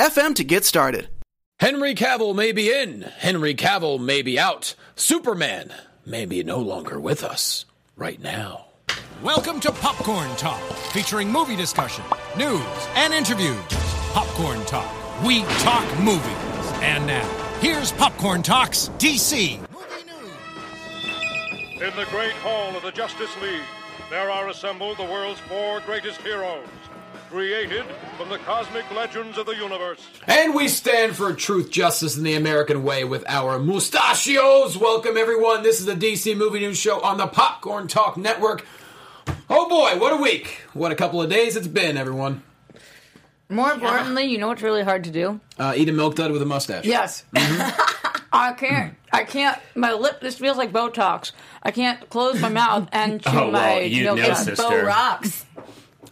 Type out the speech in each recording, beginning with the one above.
anchor.fm to get started. Henry Cavill may be in, Henry Cavill may be out. Superman may be no longer with us right now. Welcome to Popcorn Talk, featuring movie discussion, news, and interviews. Popcorn Talk. We talk movies. And now, here's Popcorn Talks DC. In the great hall of the Justice League, there are assembled the world's four greatest heroes, created from the cosmic legends of the universe. And we stand for truth, justice, and the American way with our mustachios. Welcome, everyone. This is the DC Movie News Show on the Popcorn Talk Network. Oh boy, what a week. What a couple of days it's been, everyone. More importantly, you know what's really hard to do? Uh, eat a milk dud with a mustache. Yes. I can't. I can't. My lip. This feels like Botox. I can't close my mouth and chew Oh, my well, you milk know, dud. sister. Bo rocks.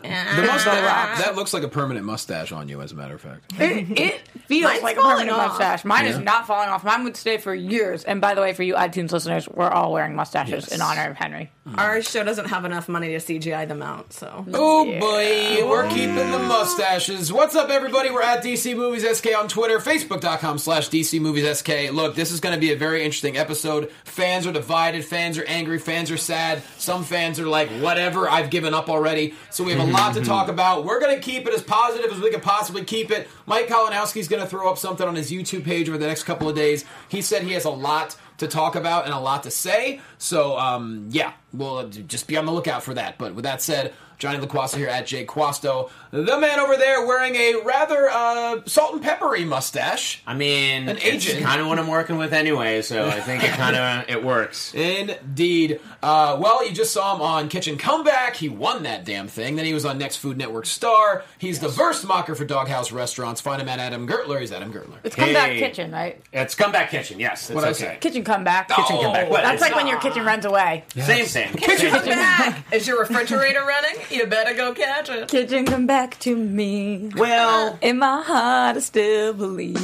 The mustache, that looks like a permanent mustache on you, as a matter of fact. It, it feels Mine's like a falling permanent off. mustache. Mine is Yeah. not falling off. Mine would stay for years. And by the way, for you iTunes listeners, we're all wearing mustaches Yes. in honor of Henry. Mm. Our show doesn't have enough money to CGI them out, so. Oh boy, we're keeping the mustaches. What's up, everybody? We're at DC Movies SK on Twitter, Facebook.com slash DC Movies SK. Look, this is going to be a very interesting episode. Fans are divided, fans are angry, fans are sad. Some fans are like, whatever, I've given up already. So we have a lot to talk about. We're going to keep it as positive as we can possibly keep it. Mike Kalinowski's going to throw up something on his YouTube page over the next couple of days. He said he has a lot to talk about and a lot to say. So, um, yeah, we'll just be on the lookout for that. But with that said, Johnny LaQuasto here at Jay Quasto, the man over there wearing a rather uh, salt and peppery mustache. I mean, An it's agent. kind of what I'm working with anyway, so I think it kind of it works. Indeed. Uh, well, you just saw him on Kitchen Comeback. He won that damn thing. Then he was on Next Food Network Star. He's the Wurstmacher for Dog Haus Restaurants. Find him at Adam Gertler. He's Adam Gertler. It's comeback Hey. kitchen, right? It's comeback kitchen, yes. It's What'd I say? Kitchen comeback. Kitchen comeback. That's like not- when your kitchen runs away. Same, same. Kitchen back! Is your refrigerator running? You better go catch it. Kitchen come back to me. Well, In my heart, I still believe.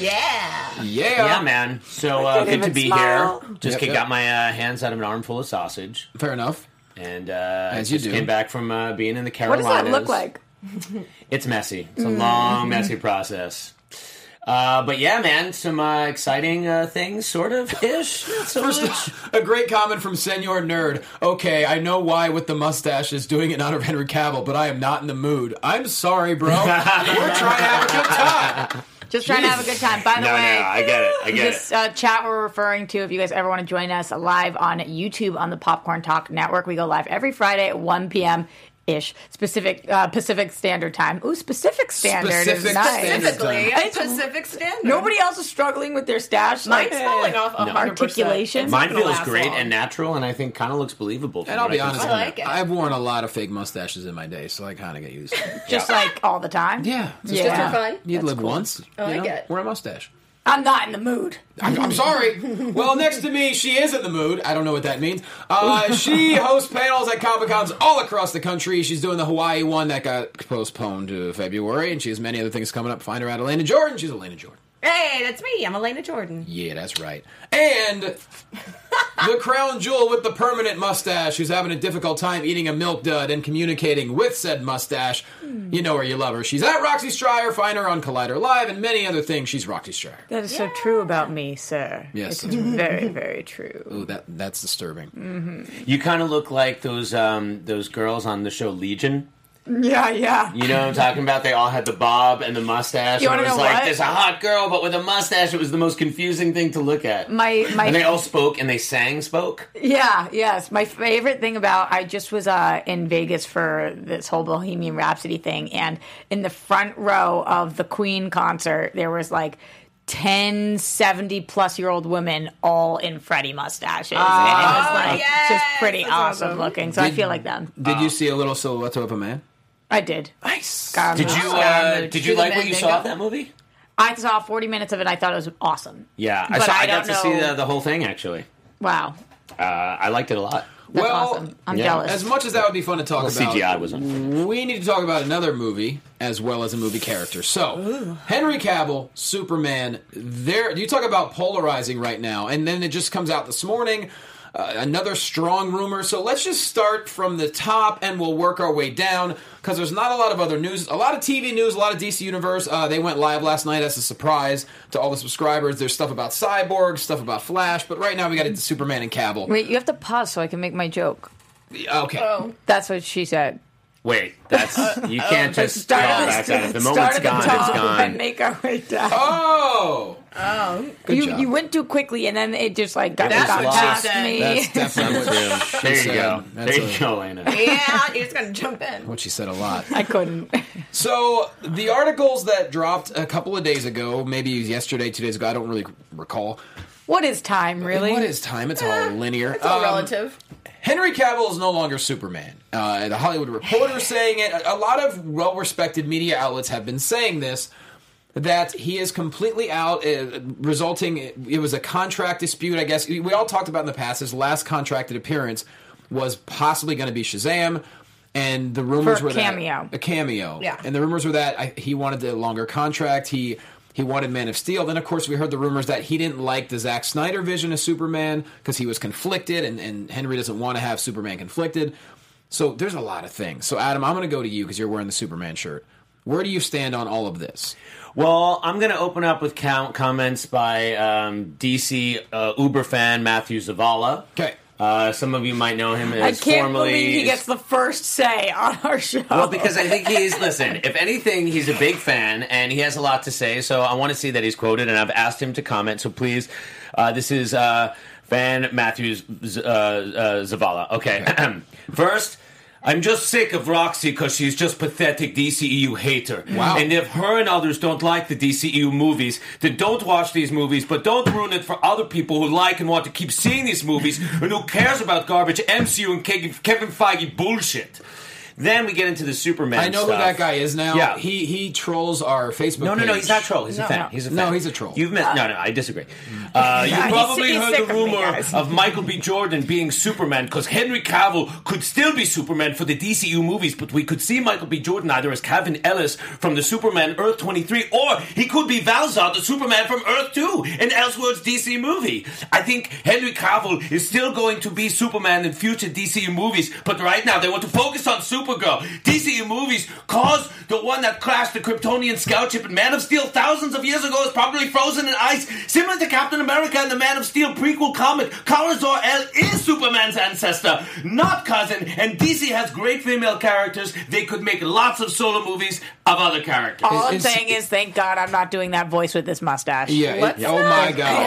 Yeah. Yeah. yeah, man. So uh, good to be smile. here. Just Yep, kick- yep. got my uh, hands out of an armful of sausage, Fair enough. and uh, As you just do. came back from uh, being in the Carolinas. What Carolinas. does that look like? It's messy. It's a long, messy process. Uh, but yeah, man, some uh, exciting uh, things, sort of ish. So First, much. a great comment from Senor Nerd. Okay, I know why with the mustache is doing it in honor of Henry Cavill, but I am not in the mood. I'm sorry, bro. We're trying to have a good time. Just trying to have a good time. By the No, no, way, I get it. I get this it. uh, chat we're referring to, if you guys ever want to join us live on YouTube on the Popcorn Talk Network, we go live every Friday at 1 p.m. ish, specific uh, Pacific Standard Time. Ooh, Specific Standard Specific is nice. Standard. Specifically, It's- Pacific Standard. Nobody else is struggling with their stash. Mine's like, falling off 100%. Articulation. Mine feels great long. and natural, and I think kind of looks believable. And I'll be honest. I like it. I've worn a lot of fake mustaches in my day, so I kind of get used to it. just like all the time. Yeah. It's Yeah. just Just for fun. You'd live once. I you like know, it. Wear a mustache. I'm not in the mood. I'm, I'm sorry. Well, next to me, she is in the mood. I don't know what that means. Uh, she hosts panels at Comic Cons all across the country. She's doing the Hawaii one that got postponed to February, and she has many other things coming up. Find her at Elena Jordan. She's Elena Jordan. Hey, that's me. I'm Elena Jordan. Yeah, that's right. And the crown jewel with the permanent mustache who's having a difficult time eating a milk dud and communicating with said mustache. You know her, you love her. She's at Roxy Striar. Find her on Collider Live and many other things. She's Roxy Striar. That is so true about me, sir. Yes. It's very, very true. Ooh, that that's disturbing. You kind of look like those um, those girls on the show Legion. Yeah, yeah. You know what I'm talking about? They all had the bob and the mustache. You and wanna it was know like what? there's a hot girl, but with a mustache. It was the most confusing thing to look at. My my and they all spoke and they sang spoke. Yeah, yes. My favorite thing about I just was uh, in Vegas for this whole Bohemian Rhapsody thing, and in the front row of the Queen concert, there was like 10 70 plus year old women all in Freddie mustaches. and it was like yes, just pretty awesome awesome. looking. So I feel like them. Did you see a little silhouette of a man? I did. Nice. Got Did you the- got on uh, did you like what you saw of that movie? I saw 40 minutes of it. I thought it was awesome. Yeah, I But saw. I, I got to don't see know- the, the whole thing actually. Wow. Uh, I liked it a lot. That's Well, awesome. I'm yeah. jealous. As much as that would be fun to talk Well, about, CGI was on. we need to talk about another movie as well as a movie character. So, Henry Cavill, Superman. There, you talk about polarizing right now, and then it just comes out this morning. Uh, another strong rumor. So let's just start from the top, and we'll work our way down because there's not a lot of other news. A lot of TV news, a lot of DC Universe. Uh, they went live last night as a surprise to all the subscribers. There's stuff about Cyborg, stuff about Flash, but right now we got into Superman and Cavill. Wait, you have to pause so I can make my joke. Okay. Oh. That's what she said. Wait, that's uh, you uh, can't just Start call at back the- that. If the start moment's at the gone, top it's gone. And make our way down. Oh. Oh, Good you, job. you went too quickly, and then it just like got, That's got what she past said. me. That's definitely what True. There you said. go. That's There a- you go, Lena. yeah, you're just gonna jump in. what she said a lot. I couldn't. So the articles that dropped a couple of days ago, maybe yesterday, two days ago, I don't really recall. what is time, uh, really? What is time? It's all linear. It's all Um, relative. Henry Cavill is no longer Superman. Uh, the Hollywood Reporter saying it. A lot of well-respected media outlets have been saying this. That he is completely out, uh, resulting. It was a contract dispute, I guess. We all talked about in the past. His last contracted appearance was possibly going to be Shazam, and the rumors For were cameo. that a cameo. Yeah. and the rumors were that I, he wanted a longer contract. He he wanted Man of Steel. Then, of course, we heard the rumors that he didn't like the Zack Snyder vision of Superman because he was conflicted, and, and Henry doesn't want to have Superman conflicted. So there's a lot of things. So Adam, I'm going to go to you because you're wearing the Superman shirt. Where do you stand on all of this? Well, I'm going to open up with count comments by um, DC uh, Uber fan Matthew Zavala. Okay. Uh, some of you might know him as I can't formerly. believe he gets the first say on our show. Well, because I think he's listen. If anything, he's a big fan and he has a lot to say. So I want to see that he's quoted, and I've asked him to comment. So please, uh, this is uh, fan Matthews uh, uh, Zavala. Okay, first. I'm just sick of Roxy because she's just pathetic DCEU hater. Wow. And if her and others don't like the DCEU movies, then don't watch these movies, but don't ruin it for other people who like and want to keep seeing these movies and who cares about garbage MCU and Kevin Feige bullshit. Then we get into the Superman. I know stuff. who that guy is now. Yeah. he he trolls our Facebook. No, no, no. page. He's not a troll. He's a No, fan. no. He's a fan. No, he's a troll. You've missed. No, no. I disagree. Uh, you he's- probably he's heard sick the of me, rumor guys. of Michael B. Jordan being Superman because Henry Cavill could still be Superman for the DCU movies, but we could see Michael B. Jordan either as Calvin Ellis from the Superman Earth 23, or he could be Val-Zod, the Superman from Earth 2 in Elseworlds DC movie. I think Henry Cavill is still going to be Superman in future DCU movies, but right now they want to focus on Supergirl. DCU movies cause the one that crashed the Kryptonian scout ship in Man of Steel thousands of years ago is probably frozen in ice, similar to Captain America and the Man of Steel prequel comic. Kara Zor-El is Superman's ancestor, not cousin, and DC has great female characters. They could make lots of solo movies of other characters. All I'm Is- saying is, thank God I'm not doing that voice with this mustache. Yeah. it- Let's oh my god.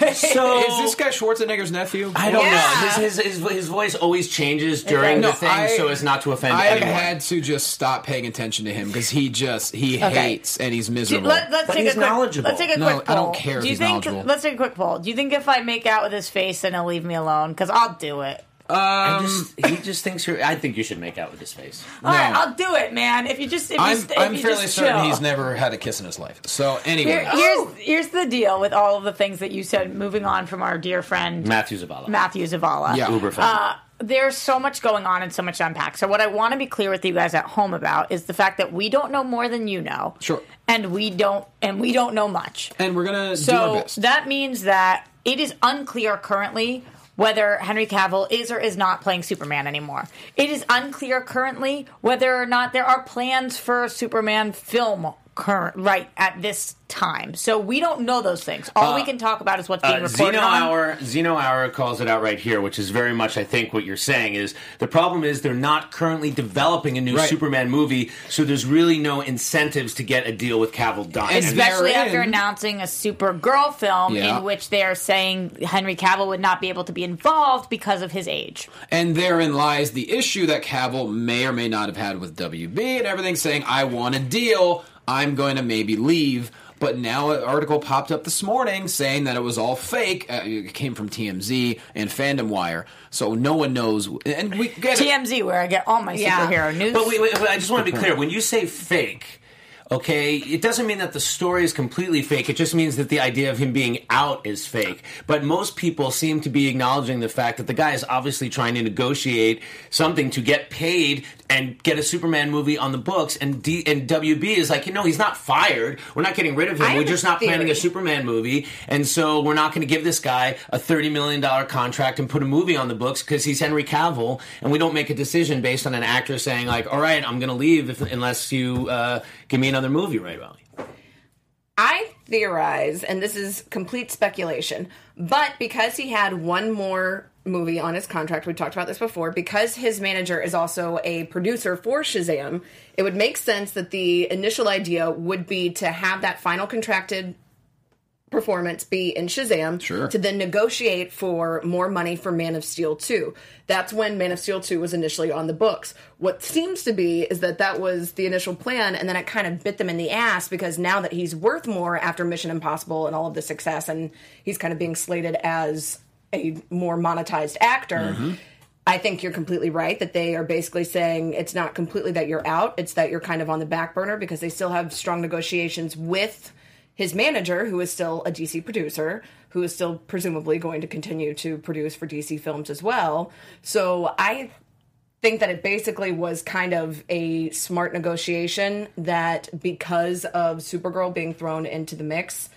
Oh, so Is this guy Schwarzenegger's nephew? I don't Yeah. know. His, his, his, his voice always changes during No, the thing I- so as not to offend I have anyone. had to just stop paying attention to him because he just he Okay. hates and he's Do- miserable. Let, us But take he's a quick, knowledgeable. Let's take a No, quick I poll. don't care if Do you he's think? knowledgeable. Let's take a quick poll. Do you think if I make out with his face, then he'll leave me alone? Because I'll do it. I just, he just thinks you're. I think you should make out with his face. All right, No. I'll do it, man. If you just, if you, I'm, st- if I'm you fairly just certain chill. he's never had a kiss in his life. So anyway, Here, here's here's the deal with all of the things that you said. Moving on from our dear friend Matthew Zavala. Matthew Zavala. Yeah. Uber fan. Uh, there's so much going on and so much to unpack. So what I want to be clear with you guys at home about is the fact that we don't know more than you know. Sure. And we don't and we don't know much. and we're gonna do our So best. that means that it is unclear currently whether Henry Cavill is or is not playing Superman anymore. It is unclear currently whether or not there are plans for a Superman film current right at this time. So we don't know those things. All we can talk about is what's being Uh, reported Zeno on. Hour, Zeno Hour calls it out right here, which is very much, I think, what you're saying is the problem is they're not currently developing a new Right. Superman movie, so there's really no incentives to get a deal with Cavill done. And And Especially after in. announcing a Supergirl film Yeah. in which they are saying Henry Cavill would not be able to be involved because of his age. And therein lies the issue that Cavill may or may not have had with WB and everything saying, I want a deal. I'm going to maybe leave. But now an article popped up this morning saying that it was all fake. Uh, it came from TMZ and Fandom Wire, so no one knows. And we get it. TMZ, where I get all my Yeah. superhero news. But wait, wait, wait, I just want to be clear. When you say fake, okay, it doesn't mean that the story is completely fake. It just means that the idea of him being out is fake. But most people seem to be acknowledging the fact that the guy is obviously trying to negotiate something to get paid and get a Superman movie on the books. And D- and WB is like, you know, he's not fired. We're not getting rid of him. We're just not planning a. Superman movie, and so we're not going to give this guy a thirty million dollar contract and put a movie on the books because he's Henry Cavill, and we don't make a decision based on an actor saying like, "All right, I'm going to leave if, unless you uh, give me another movie right away." I theorize, and this is complete speculation, but because he had one more movie on his contract, we talked about this before, because his manager is also a producer for Shazam, it would make sense that the initial idea would be to have that final contracted performance be in Shazam Sure. to then negotiate for more money for Man of Steel 2. That's when Man of Steel 2 was initially on the books. What seems to be is that that was the initial plan and then it kind of bit them in the ass because now that he's worth more after Mission Impossible and all of the success and he's kind of being slated as a more monetized actor. Mm-hmm. I think you're completely right that they are basically saying it's not completely that you're out, it's that you're kind of on the back burner because they still have strong negotiations with his manager, who is still a DC producer, who is still presumably going to continue to produce for DC films as well. So I think that it basically was kind of a smart negotiation that because of Supergirl being thrown into the mix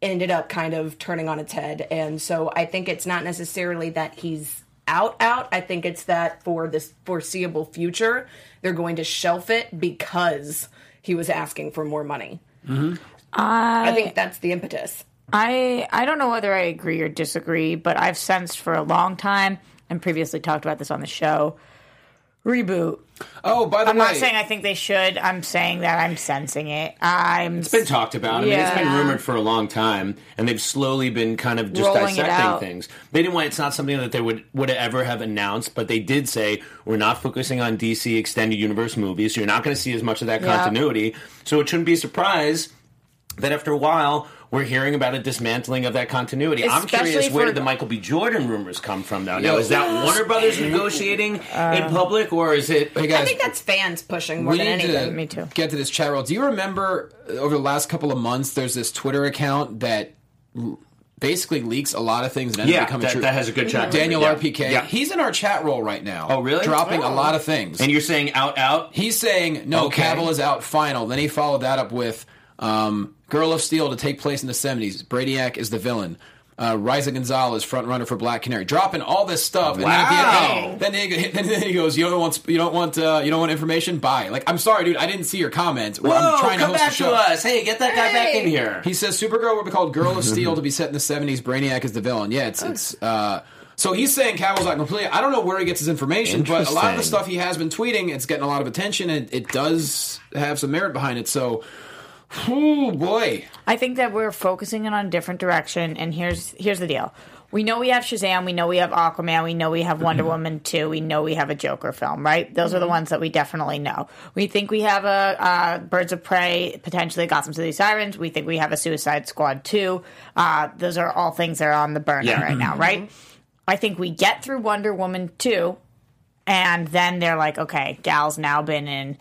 ended up kind of turning on its head. And so I think it's not necessarily that he's out out. I think it's that for this foreseeable future, they're going to shelf it because he was asking for more money. Mm-hmm. I think that's the impetus. I I don't know whether I agree or disagree, but I've sensed for a long time and previously talked about this on the show. Reboot. Oh, by the way. I'm not saying I think they should. I'm saying that I'm sensing it. I'm It's been talked about. I mean, it's been rumored for a long time, and they've slowly been kind of just Rolling dissecting things. They didn't want. It's not something that they would would ever have announced, but they did say we're not focusing on DC extended universe movies. So you're not going to see as much of that Yeah. continuity. So it shouldn't be a surprise that after a while. We're hearing about a dismantling of that continuity. I'm curious where did the Michael B. Jordan rumors come from now. Now is that Warner Brothers negotiating Uh, in public, or is it? hey I think that's fans pushing more we than need anything. to Me too. get to this chat roll. Do you remember uh, over the last couple of months, there's this Twitter account that basically leaks a lot of things and ends Yeah, up becoming that, true. that has a good chat. Daniel. Yeah. RPK. Yeah. He's in our chat roll right now. Oh, really? Dropping Oh. a lot of things. And you're saying out, out? He's saying no, Okay. Cavill is out final. Then he followed that up with um, Girl of Steel to take place in the seventies. Brainiac is the villain. Uh, Eiza Gonzalez front runner for Black Canary, dropping all this stuff. And then, at the Wow. end, then, he, then he goes, "You don't want, you don't want, uh, you don't want information? Bye." Like, I'm sorry, dude, I didn't see your comment. Whoa, I'm trying come to host back a show. to us. Hey, get that guy back in here. He says Supergirl would be called Girl of Steel to be set in the seventies. Brainiac is the villain. Yeah, it's it's. Uh, so he's saying Cavill's not completely. I don't know where he gets his information, but a lot of the stuff he has been tweeting, it's getting a lot of attention, and it does have some merit behind it. So, oh boy, I think that we're focusing it on a different direction. And here's here's the deal: we know we have Shazam, we know we have Aquaman, we know we have Wonder Woman two, we know we have a Joker film, right? Those are the ones that we definitely know. We think we have a uh, Birds of Prey, potentially Gotham City Sirens. We think we have a Suicide Squad two. Uh, those are all things that are on the burner Yeah. right now, right? I think we get through Wonder Woman two, and then they're like, okay, Gal's now been in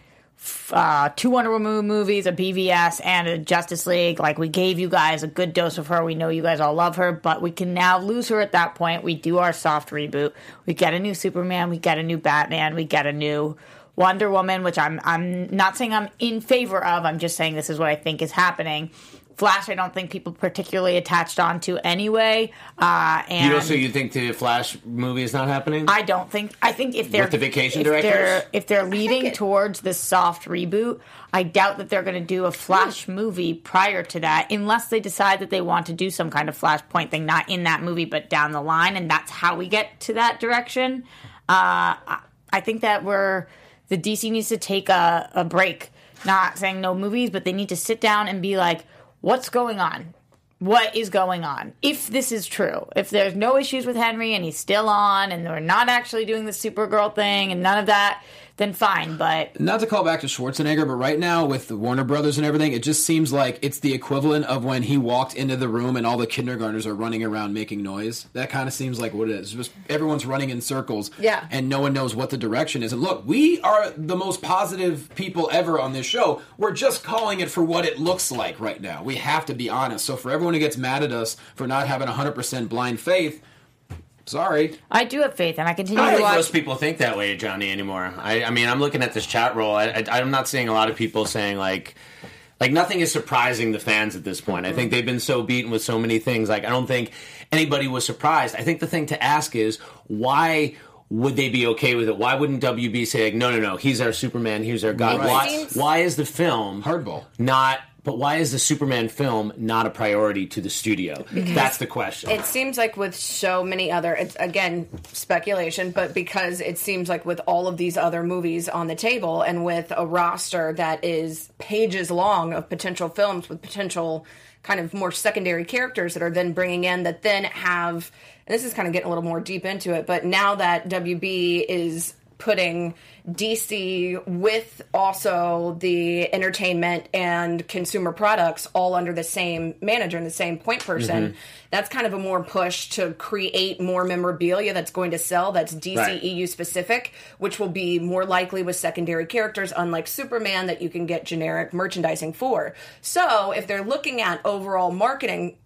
uh, two Wonder Woman movies, a BVS, and a Justice League. Like we gave you guys a good dose of her. We know you guys all love her, but we can now lose her at that point. We do our soft reboot. We get a new Superman. We get a new Batman. We get a new Wonder Woman, which I'm I'm not saying I'm in favor of. I'm just saying this is what I think is happening. Flash, I don't think people particularly attached on to anyway. Uh, and You also you think the Flash movie is not happening? I don't think. I think if they're With the vacation if directors? they're if they're leading it- towards this soft reboot, I doubt that they're going to do a Flash movie prior to that, unless they decide that they want to do some kind of Flashpoint thing, not in that movie, but down the line, and that's how we get to that direction. Uh, I- I think that we're the DC needs to take a, a break. Not saying no movies, but they need to sit down and be like, what's going on? what is going on if this is true if there's no issues with henry and he's still on and we're not actually doing the supergirl thing and none of that then fine. But Not to call back to Schwarzenegger, but right now with the Warner Brothers and everything, it just seems like it's the equivalent of when he walked into the room and all the kindergartners are running around making noise. That kind of seems like what it is. Just everyone's running in circles, Yeah. and no one knows what the direction is. And look, we are the most positive people ever on this show. We're just calling it for what it looks like right now. We have to be honest. So for everyone who gets mad at us for not having 100% blind faith, sorry. I do have faith, and I continue I don't to think watch. most people think that way, Johnny, anymore. I, I mean, I'm looking at this chat roll. I, I, I'm not seeing a lot of people saying like, like nothing is surprising the fans at this point. I think they've been so beaten with so many things. Like, I don't think anybody was surprised. I think the thing to ask is why would they be okay with it? Why wouldn't WB say like, no, no, no, he's our Superman, he's our God? Right. Why, why is the film Hardball. not? But why is the Superman film not a priority to the studio? That's the question. It seems like with so many other, it's again speculation, but because it seems like with all of these other movies on the table and with a roster that is pages long of potential films with potential kind of more secondary characters that are then bringing in that then have, and this is kind of getting a little more deep into it, but now that WB is putting DC with also the entertainment and consumer products all under the same manager and the same point person. Mm-hmm. That's kind of a more push to create more memorabilia that's going to sell that's DC Right. EU specific, which will be more likely with secondary characters, unlike Superman, that you can get generic merchandising for. So if they're looking at overall marketing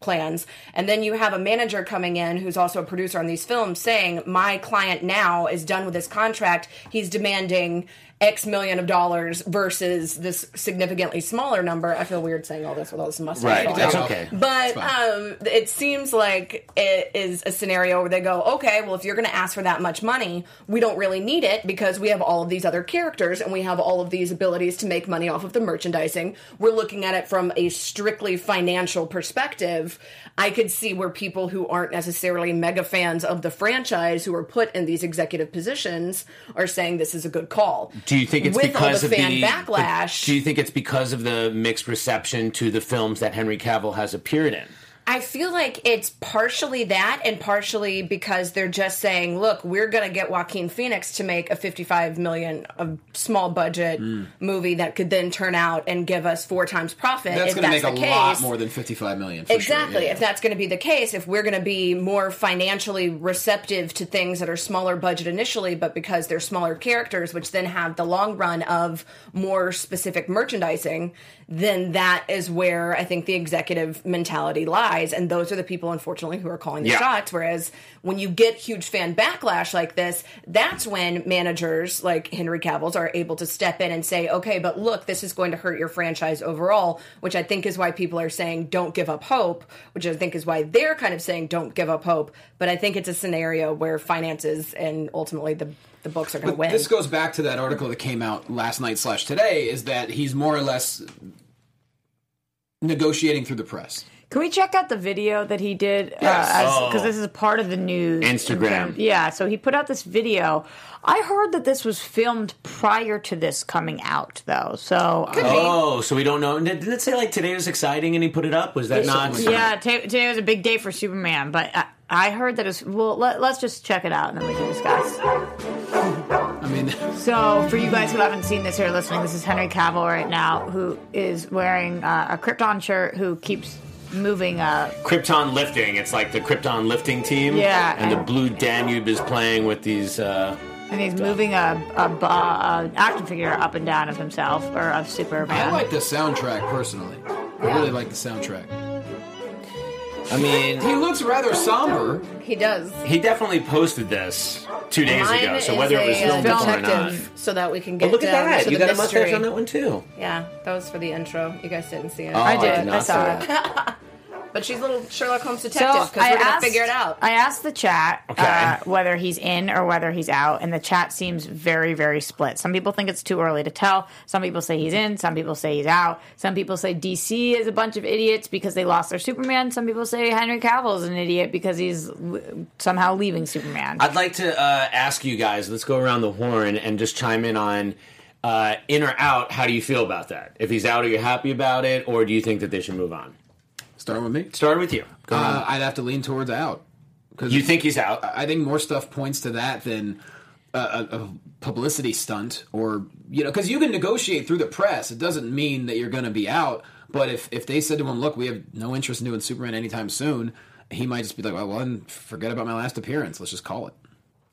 plans. And then you have a manager coming in who's also a producer on these films saying my client now is done with his contract. He's demanding x million of dollars versus this significantly smaller number i feel weird saying all this with all this mustache right. That's okay. But um, it seems like it is a scenario where they go, okay, well, if you're going to ask for that much money, we don't really need it because we have all of these other characters and we have all of these abilities to make money off of the merchandising. We're looking at it from a strictly financial perspective. I could see where people who aren't necessarily mega fans of the franchise who are put in these executive positions are saying this is a good call. Do you think it's because the of fan the backlash? Do you think it's because of the mixed reception to the films that Henry Cavill has appeared in? I feel like it's partially that and partially because they're just saying, look, we're going to get Joaquin Phoenix to make a 55 million a small budget Hmm. movie that could then turn out and give us four times profit. That's going to make a case. lot more than 55 million. For Exactly. Sure. Yeah. If that's going to be the case, if we're going to be more financially receptive to things that are smaller budget initially, but because they're smaller characters, which then have the long run of more specific merchandising, then that is where I think the executive mentality lies. And those are the people, unfortunately, who are calling the Yeah. shots. Whereas when you get huge fan backlash like this, that's when managers like Henry Cavill's are able to step in and say, okay, but look, this is going to hurt your franchise overall, which I think is why people are saying don't give up hope, which I think is why they're kind of saying don't give up hope. But I think it's a scenario where finances and ultimately the, the books are going to win. this goes back to that article that came out last night slash today. Is that he's more or less negotiating through the press. Can we check out the video that he did? Uh, yes. Because Oh. this is a part of the news. Instagram. Yeah, so he put out this video. I heard that this was filmed prior to this coming out, though. So uh, Oh, so we don't know. Didn't it say like today was exciting and he put it up? Was that not? yeah, t- today was a big day for Superman, but I, I heard that it was. Well, let, let's just check it out and then we can discuss. I mean, So, for you guys who haven't seen this or listening, this is Henry Cavill right now, who is wearing uh, a Krypton shirt, who keeps moving. up. Krypton lifting. It's like the Krypton lifting team. Yeah, And, the Blue Danube is playing with these. Uh, and he's moving a, a, bo- a action figure up and down of himself or of Superman. I like the soundtrack personally. I really like the soundtrack. I mean, He looks rather somber. he does. he definitely posted this two days Mine ago. So whether it was filmed or not. detective, so that we can get But look at down that. to You the got a mystery. mustache on that one too. Yeah, that was for the intro. You guys didn't see it. Oh, I I did. did not I saw see it. But she's a little Sherlock Holmes detective because I we're going to figure it out. I asked the chat Okay. uh, whether he's in or whether he's out, and the chat seems very, very split. Some people think it's too early to tell. Some people say he's in. Some people say he's out. Some people say DC is a bunch of idiots because they lost their Superman. Some people say Henry Cavill is an idiot because he's somehow leaving Superman. I'd like to uh, ask you guys. Let's go around the horn and just chime in on uh, in or out. How do you feel about that? If he's out, are you happy about it, or do you think that they should move on? Starting with me, Start with you. Go uh. I'd have to lean towards out. Because You think he's out? I think more stuff points to that than a, a, a publicity stunt or you know because you can negotiate through the press. It doesn't mean that you're going to be out. But if if they said to him, "Look, we have no interest in doing Superman anytime soon," he might just be like, "Well, well then forget about my last appearance. Let's just call it."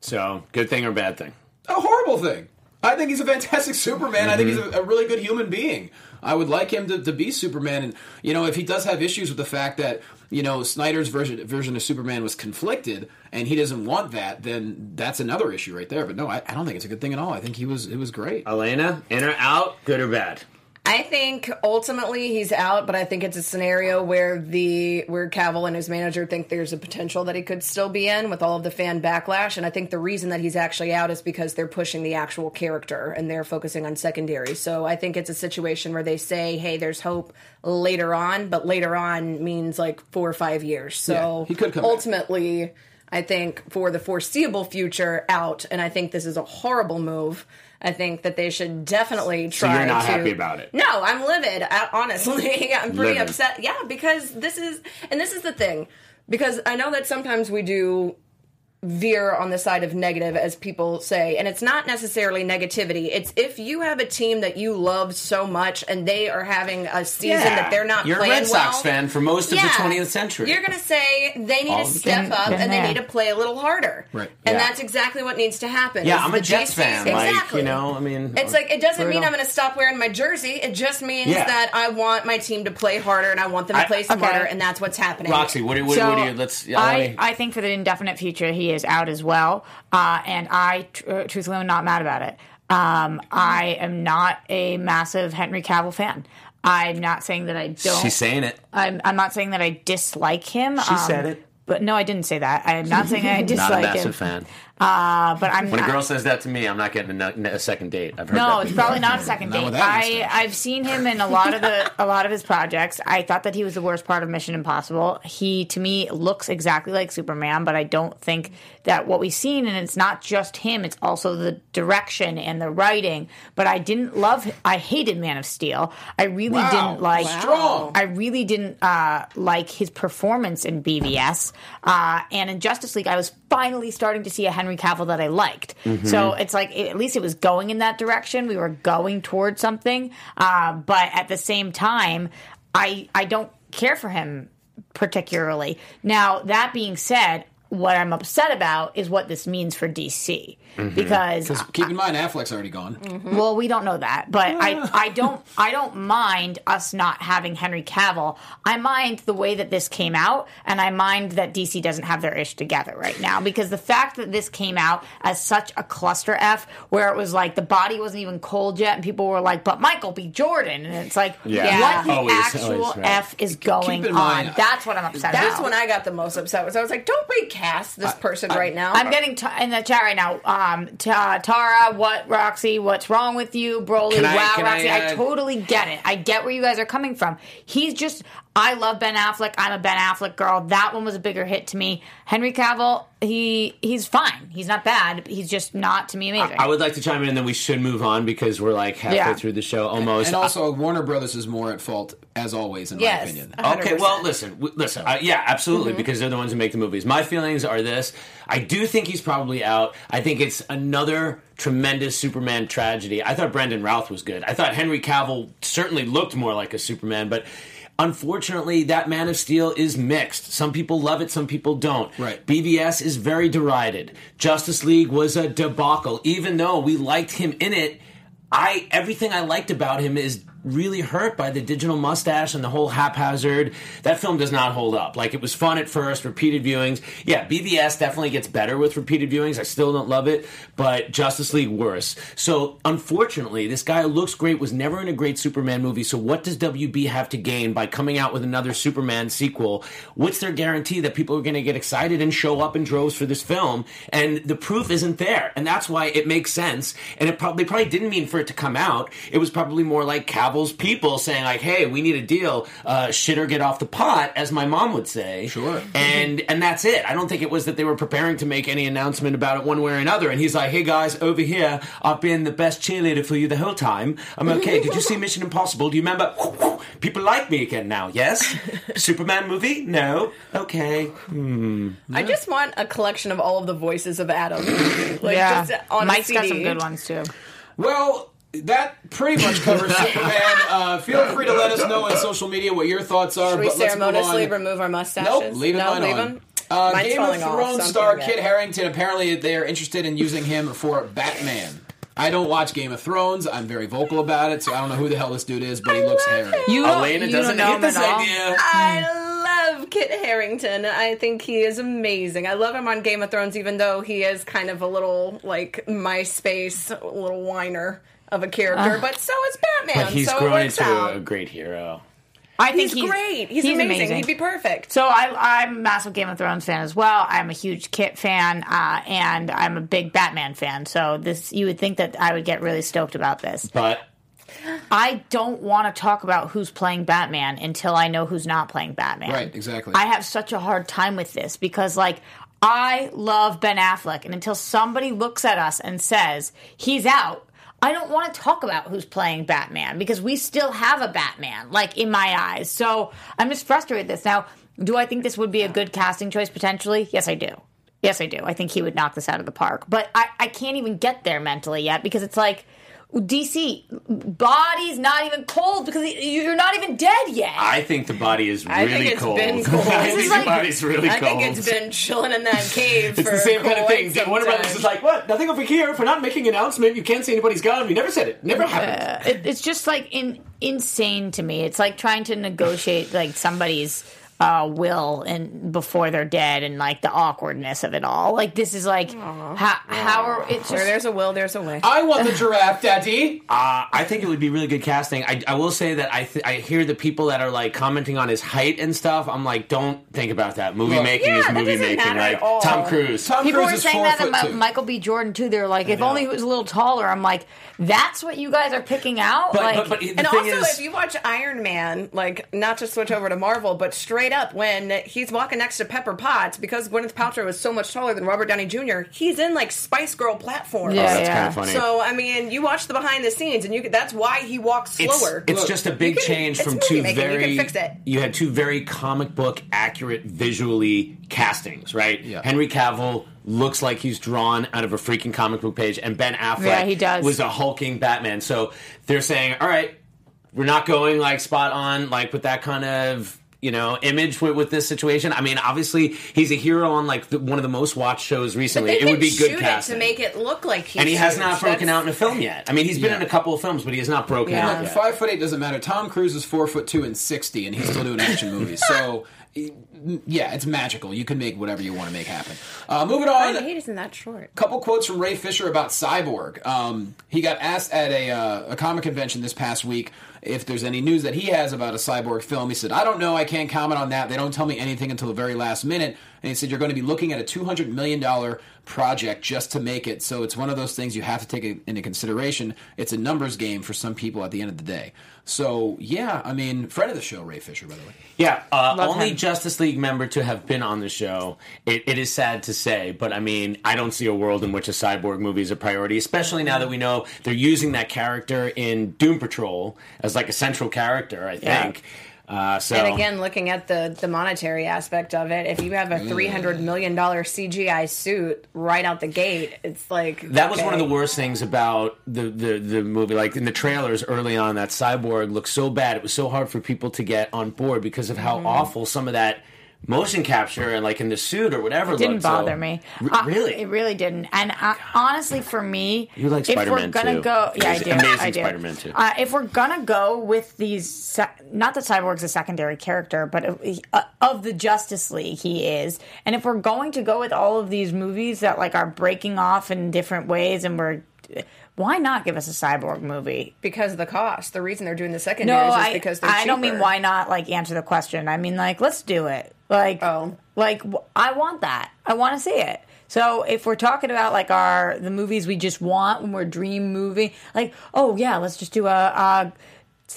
So, good thing or bad thing? a horrible thing. I think he's a fantastic Superman. I think he's a, a really good human being. I would like him to, to be Superman. And, you know, if he does have issues with the fact that, you know, Snyder's version, version of Superman was conflicted and he doesn't want that, then that's another issue right there. But no, I, I don't think it's a good thing at all. I think he was it was great. Elena, in or out? Good or bad? I think ultimately he's out, but I think it's a scenario where the where Cavill and his manager think there's a potential that he could still be in with all of the fan backlash. And I think the reason that he's actually out is because they're pushing the actual character and they're focusing on secondary. So I think it's a situation where they say, "Hey, there's hope later on," but later on means like four or five years. So Yeah, he could come back. ultimately. I think for the foreseeable future, out, and I think this is a horrible move. I think that they should definitely So try you're not to. happy about it? No, I'm livid. I, honestly, I'm pretty Livid. upset. Yeah, because this is, and this is the thing, because I know that sometimes we do veer on the side of negative, as people say, and it's not necessarily negativity. It's if you have a team that you love so much and they are having a season that they're not You're a Red Sox well, fan for most of yeah, the 20th century. You're going to say they need All to step Been- up been and they need to play a little harder. Right. And Yeah. that's exactly what needs to happen. yeah, I'm a Jets DC fan. Exactly. Like, you know, I mean, It's like it doesn't mean I'm going to stop wearing my jersey. It just means Yeah. that I want my team to play harder and I want them to I- play smarter, Okay. and that's what's happening. Roxy, what do, what, So what do you, let's, yeah, I, I think for the indefinite future he is out as well, uh, and I tr- uh, truthfully am not mad about it. Um, I am not a massive Henry Cavill fan. I'm not saying that I don't. she's saying it. I'm, I'm not saying that I dislike him. She um, said it. But no, I didn't say that. I'm not saying I dislike him. Not dislike a massive him. fan. Uh, but I'm When a not- girl says that to me, I'm not getting a, a second date. I've heard no, that it's before. probably not a second date. I I've seen him in a lot of the a lot of his projects. I thought that he was the worst part of Mission Impossible. He to me looks exactly like Superman, but I don't think that what we've seen and it's not just him, it's also the direction and the writing. But I didn't love I hated Man of Steel. I really Wow. didn't like Strong. I really didn't uh, like his performance in BVS. Uh, and in Justice League, I was finally starting to see a Henry Cavill that I liked. So it's like, it- at least it was going in that direction. We were going towards something. Uh, but at the same time, I, I don't care for him particularly. Now, that being said, what I'm upset about is what this means for DC. Because Keep in mind, Affleck's already gone. well, we don't know that, but I, I don't I don't mind us not having Henry Cavill. I mind the way that this came out, and I mind that DC doesn't have their ish together right now because the fact that this came out as such a cluster f, where it was like the body wasn't even cold yet, and people were like, "But Michael B. Jordan," and it's like, Yeah. what the Always, actual always, right. f is going on? mind- That's what I'm upset. That's about. when I got the most upset. Was I was like, don't recast this person right now. I'm getting t- in the chat right now. Um, t- uh, Tara, what Roxy? What's wrong with you, Broly? Can I- wow, I, Roxy, I, uh, totally get it. I get where you guys are coming from. He's just. I love Ben Affleck. I'm a Ben Affleck girl. That one was a bigger hit to me. Henry Cavill, he he's fine. He's not bad. He's just not to me amazing. I would like to chime in, and then we should move on because we're like halfway Yeah. through the show almost. And also, Warner Brothers is more at fault, as always, in Yes. my opinion. Okay, 100%. well, listen, w- listen. Uh, yeah, absolutely, because they're the ones who make the movies. My feelings are this: I do think he's probably out. I think it's another tremendous Superman tragedy. I thought Brandon Routh was good. I thought Henry Cavill certainly looked more like a Superman, but. Unfortunately, that Man of Steel is mixed. Some people love it, some people don't. Right. BVS is very derided. Justice League was a debacle. Even though we liked him in it, I everything I liked about him is really hurt by the digital mustache and the whole haphazard. That film does not hold up. Like it was fun at first, repeated viewings. Yeah, BVS definitely gets better with repeated viewings. I still don't love it, but Justice League worse. So unfortunately, this guy looks great, was never in a great Superman movie. So what does WB have to gain by coming out with another Superman sequel? What's their guarantee that people are going to get excited and show up in droves for this film? And the proof isn't there, and that's why it makes sense. And it probably probably didn't mean for it to come out. It was probably more like Cavill Cavill's people saying like, "Hey, we need a deal. Uh, shit or get off the pot," as my mom would say. Sure. And and that's it. I don't think it was that they were preparing to make any announcement about it one way or another. And he's like, "Hey guys, over here, I've been the best cheerleader for you the whole time. I'm okay. Did you see Mission Impossible? Do you remember? People like me again now. Yes. Superman movie? No. Okay. I just want a collection of all of the voices of Adam. Like yeah, just on Mike's a got some good ones too. Well, that pretty much covers Superman. Uh, feel free to let us know on social media what your thoughts are. Should we but let's ceremoniously remove our mustaches? Nope, leave it no, mine leave on. them? Uh, Mine's Game of falling off, Thrones star Kit it. Harington. Apparently, they are interested in using him for Batman. I don't watch Game of Thrones. I'm very vocal about it, so I don't know who the hell this dude is, but he looks hairy. You Elena you doesn't know hate this idea. I love Kit Harington. I think he is amazing. I love him on Game of Thrones, even though he is kind of a little like MySpace, little whiner of a character. but so is Batman. But he's so it grown works into out. a great hero. I think He's, great. He's, amazing. He'd be perfect. So I, I'm a massive Game of Thrones fan as well. I'm a huge Kit fan, uh, and I'm a big Batman fan. So this, you would think that I would get really stoked about this. But I don't want to talk about who's playing Batman until I know who's not playing Batman. Right, exactly. I have such a hard time with this because, like, I love Ben Affleck, and until somebody looks at us and says he's out, I don't want to talk about who's playing Batman because we still have a Batman, like in my eyes. So I'm just frustrated with this. Now, do I think this would be a good casting choice potentially? Yes, I do. Yes, I do. I think he would knock this out of the park. But I, I can't even get there mentally yet because it's like DC body's not even cold because you're not even dead yet. I think the body is really I think it's cold. been cold. I This think is the like- body's really I cold. think it's been chilling in that cave. It's for the same kind of thing. quite Warner some Brothers time. is like, what? Nothing over here. If we're not making an announcement, you can't say anybody's gone. We never said it. Never happened. it, it's just like in, insane to me. It's like trying to negotiate like somebody's uh, will and before they're dead, and like the awkwardness of it all. Like this is like how how are it's Where there's a will, there's a way. I want the giraffe, Daddy. Uh, I think it would be really good casting. I, I will say that I th- I hear the people that are like commenting on his height and stuff. I'm like, don't think about that. Movie Look. making Yeah, is movie making. matter at Like all. Tom Cruise. Tom People Cruise were is saying four that foot about two. Michael B. Jordan too. They're like, if only he was a little taller. I'm like, that's what you guys are picking out. but, like, but, but the And also, is, if you watch Iron Man, like not to switch over to Marvel, but straight up when he's walking next to Pepper Potts, because Gwyneth Paltrow is so much taller than Robert Downey Jr., he's in like Spice Girl platforms. Yeah, oh, that's yeah. kind of funny. So I mean, you watch the behind the scenes, and you could, that's why he walks slower. it's Look, just a big can- change from two making, you can very. fix it. you had two very comic book accurate visually castings, right? Yeah. Henry Cavill looks like he's drawn out of a freaking comic book page, and Ben Affleck Yeah, he does. was a hulking Batman. So they're saying, all right, we're not going like spot on, like with that kind of. You know, image with, with this situation. I mean, obviously, he's a hero on like the, one of the most watched shows But recently. they it would can be good casting it to make it look like he's and he has huge. not broken That's- out in a film yet. I mean, he's been Yeah. in a couple of films, but he has not broken Yeah. out yet. Five foot eight doesn't matter. Tom Cruise is four foot two and sixty, and he's still doing action movies. So, yeah, it's magical. You can make whatever you want to make happen. Uh, moving on. Ryan Haight isn't that short. couple quotes from Ray Fisher about Cyborg. Um, he got asked at a, uh, a comic convention this past week if there's any news that he has about a Cyborg film. He said, I don't know. I can't comment on that. They don't tell me anything until the very last minute. And he said, You're going to be looking at a $200 million project just to make it. So it's one of those things you have to take into consideration. It's a numbers game for some people at the end of the day. So, yeah, I mean, friend of the show, Ray Fisher, by the way. Yeah, uh, only him. Justice League member to have been on the show. It, it is sad to say, but I mean, I don't see a world in which a cyborg movie is a priority, especially now that we know they're using that character in Doom Patrol as like a central character. I Yeah. Uh, so And again, looking at the the monetary aspect of it, if you have a three hundred million dollar CGI suit right out the gate, it's like That was one of the worst things about the, the, the movie. Like in the trailers early on, that cyborg looked so bad. It was so hard for people to get on board because of how Mm-hmm. awful some of that motion capture and like in the suit or whatever It didn't looked. So- bother me. R- Uh, really? it really didn't. And uh, honestly, for me, You like if we're Spider-Man, gonna too. go, yeah, I do. amazing I do. Spider-Man, too. Uh, if we're gonna go with these, not that Cyborg's a secondary character, but of, uh, the Justice League, he is. And if we're going to go with all of these movies that like are breaking off in different ways, and we're why not give us a cyborg movie? because of the cost. The reason they're doing the No, secondaries is I, because they're I don't mean why not like answer the question. I mean like let's do it. Like Oh. like I want that. I want to see it. So if we're talking about like our the movies we just want when we're dream movie, like oh yeah, let's just do a, a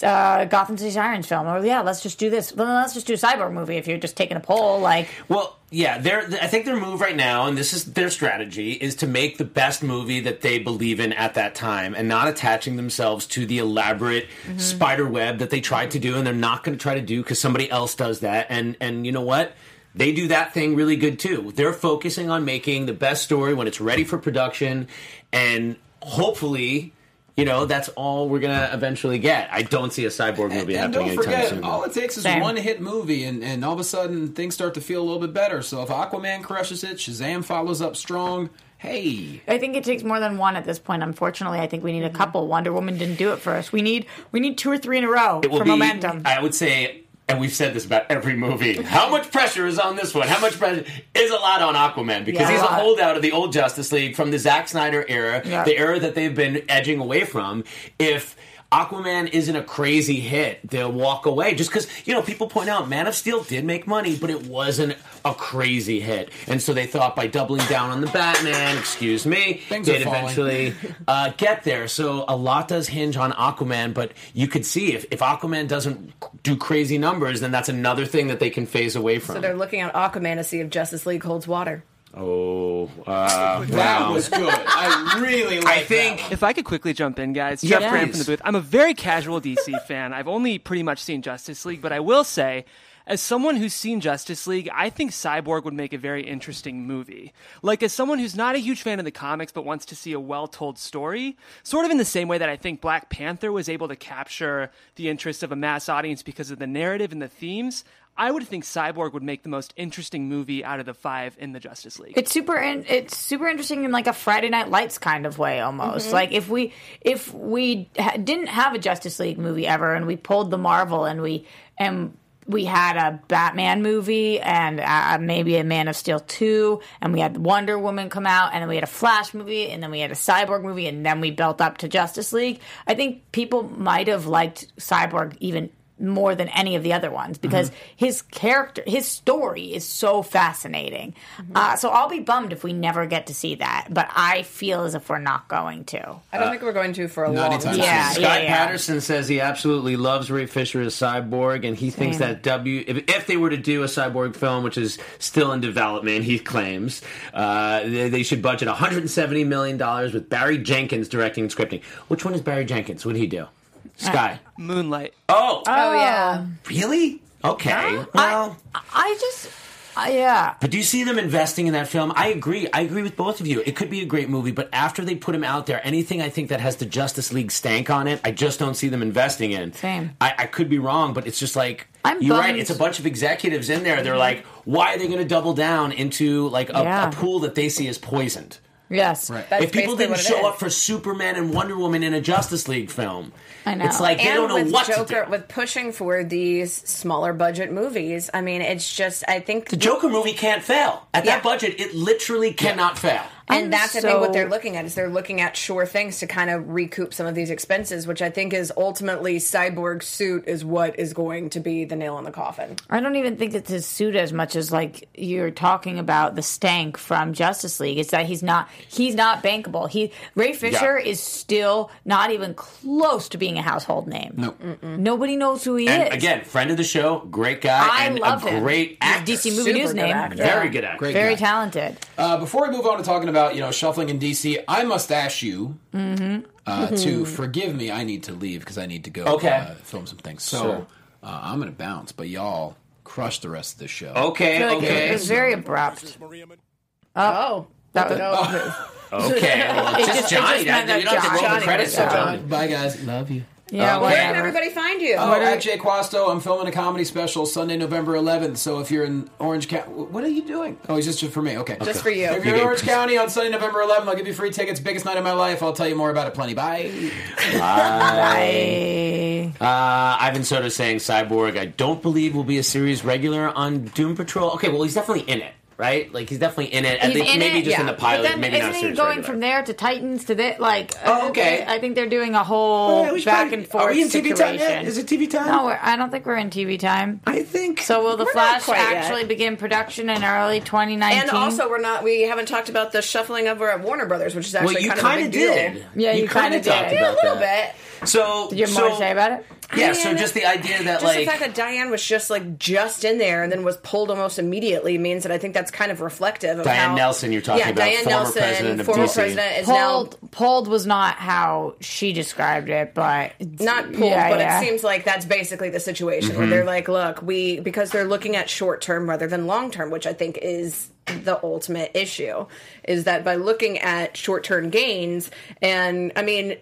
uh, Gotham City Sirens film, or yeah, let's just do this. Well, let's just do a cyborg movie. If you're just taking a poll, like Well, yeah, their I think their move right now, and this is their strategy, is to make the best movie that they believe in at that time, and not attaching themselves to the elaborate spider web that they tried to do, and they're not going to try to do because somebody else does that. And and you know what? They do that thing really good too. They're focusing on making the best story when it's ready for production, and hopefully. You know, that's all we're gonna eventually get. I don't see a cyborg movie And happening don't anytime forget, soon. all it takes is Same. one hit movie, and, and all of a sudden things start to feel a little bit better. So if Aquaman crushes it, Shazam follows up strong. Hey, I think it takes more than one at this point. Unfortunately, I think we need a mm-hmm. couple. Wonder Woman didn't do it for us. We need we need two or three in a row It will for be, momentum. I would say, and we've said this about every movie. How much pressure is on this one? How much pressure is a lot on Aquaman because Yeah, he's a a holdout of the old Justice League from the Zack Snyder era, Yeah. the era that they've been edging away from. If Aquaman isn't a crazy hit, they'll walk away. Just because, you know, people point out Man of Steel did make money, but it wasn't a crazy hit. And so they thought by doubling down on the Batman, excuse me, Things they'd eventually uh, get there. So a lot does hinge on Aquaman, but you could see if, if Aquaman doesn't do crazy numbers, then that's another thing that they can phase away from. So they're looking at Aquaman to see if Justice League holds water. Oh, uh, that wow. was good. I really like I think that If I could quickly jump in, guys. Yeah, Jeff Graham from the booth. I'm a very casual DC fan. I've only pretty much seen Justice League, but I will say, as someone who's seen Justice League, I think Cyborg would make a very interesting movie. Like, as someone who's not a huge fan of the comics but wants to see a well told story, sort of in the same way that I think Black Panther was able to capture the interest of a mass audience because of the narrative and the themes. I would think Cyborg would make the most interesting movie out of the five in the Justice League. It's super. In, it's super interesting in like a Friday Night Lights kind of way, almost. Mm-hmm. Like if we if we ha- didn't have a Justice League movie ever, and we pulled the Marvel, and we and we had a Batman movie, and uh, maybe a Man of Steel two, and we had Wonder Woman come out, and then we had a Flash movie, and then we had a Cyborg movie, and then we built up to Justice League. I think people might have liked Cyborg even more than any of the other ones because his character, his story is so fascinating. Uh, so I'll be bummed if we never get to see that, but I feel as if we're not going to. I don't think we're going to for a long time. Yeah, Scott yeah, yeah. Patterson says he absolutely loves Ray Fisher as Cyborg, and he thinks Same. that W, if, if they were to do a Cyborg film, which is still in development, he claims uh, they, they should budget 170 million dollars with Barry Jenkins directing and scripting. Which one is Barry Jenkins? What did he do? Sky. Moonlight. Oh, Oh yeah. really? Okay. Well. I just, uh, yeah. But do you see them investing in that film? I agree. I agree with both of you. It could be a great movie, but after they put him out there, anything I think that has the Justice League stank on it, I just don't see them investing in. Same. I, I could be wrong, but it's just like I'm you're right. bummed. It's a bunch of executives in there. They're like, why are they going to double down into like a, Yeah. a pool that they see as poisoned? Yes. Right. That's if people didn't show up for Superman and Wonder Woman in a Justice League film, I know. it's like they and don't know with what Joker, to do. with pushing for these smaller budget movies, I mean, it's just I think the Joker movie can't fail. At Yeah. that budget, it literally cannot fail. And I'm that's I think what they're looking at is they're looking at sure things to kind of recoup some of these expenses, which I think is ultimately Cyborg's suit is what is going to be the nail in the coffin. I don't even think it's his suit as much as like you're talking about the stank from Justice League. It's that he's not he's not bankable. He Ray Fisher Yeah. is still not even close to being a household name. No. Nobody knows who he And is. again, friend of the show, great guy, I and love a him. great actor. DC movie Super news name. actor. Very good actor. Great Very guy. talented. Uh, before we move on to talking about you know shuffling in DC, I must ask you Mm-hmm. uh, to forgive me. I need to leave because I need to go Okay. uh, film some things. So Sure. uh, I'm going to bounce, but y'all crush the rest of the show. Okay, I like okay, It was very abrupt. Oh, That was, okay. Well, just, just- Johnny. just that, you don't have to that roll Johnny the credits for Johnny. Bye guys, love you. Yeah, Okay. where can whatever. everybody find you? Oh, at Jay Quasto, I'm filming a comedy special Sunday, November 11th. So if you're in Orange County, what are you doing? Oh, it's just for me. Okay, Just for you. If you're in Orange County on Sunday, November 11th, I'll give you free tickets. Biggest night of my life. I'll tell you more about it plenty. Bye. Bye. Uh, Ivan Soda saying Cyborg. I don't believe will be a series regular on Doom Patrol. Okay, well he's definitely in it, right? Like he's definitely in it. I He's think in maybe it, just in the pilot, but then maybe not isn't a he going regular. from there to Titans to this? Like, Oh, uh, okay. I think they're doing a whole oh, Yeah, back probably- and forth Are we in TV time yet? situation. Is it TV time? No, we're, I don't think we're in TV time. I think So will the Flash quite yet. actually begin production in early 2019? And also, we're not. We haven't talked about the shuffling over at Warner Brothers, which is Well, actually you kind of a big of deal. Yeah, you kinda kinda did. talked Yeah, a little bit. So Do you have more so, to say about it? Yeah, so just the idea that just like the fact that Diane was just like just in there and then was pulled almost immediately means that I think that's kind of reflective of Diane how, Nelson you're talking yeah, about, Diane former Nelson, president of former DC. president is Pulled, pulled was not how she described it, but not pulled, Yeah, but yeah. it seems like that's basically the situation where Mm-hmm. they're like, look, we because they're looking at short term rather than long term, which I think is the ultimate issue is that by looking at short term gains and I mean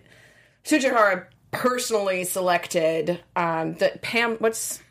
Tsujihara personally selected um that Pam what's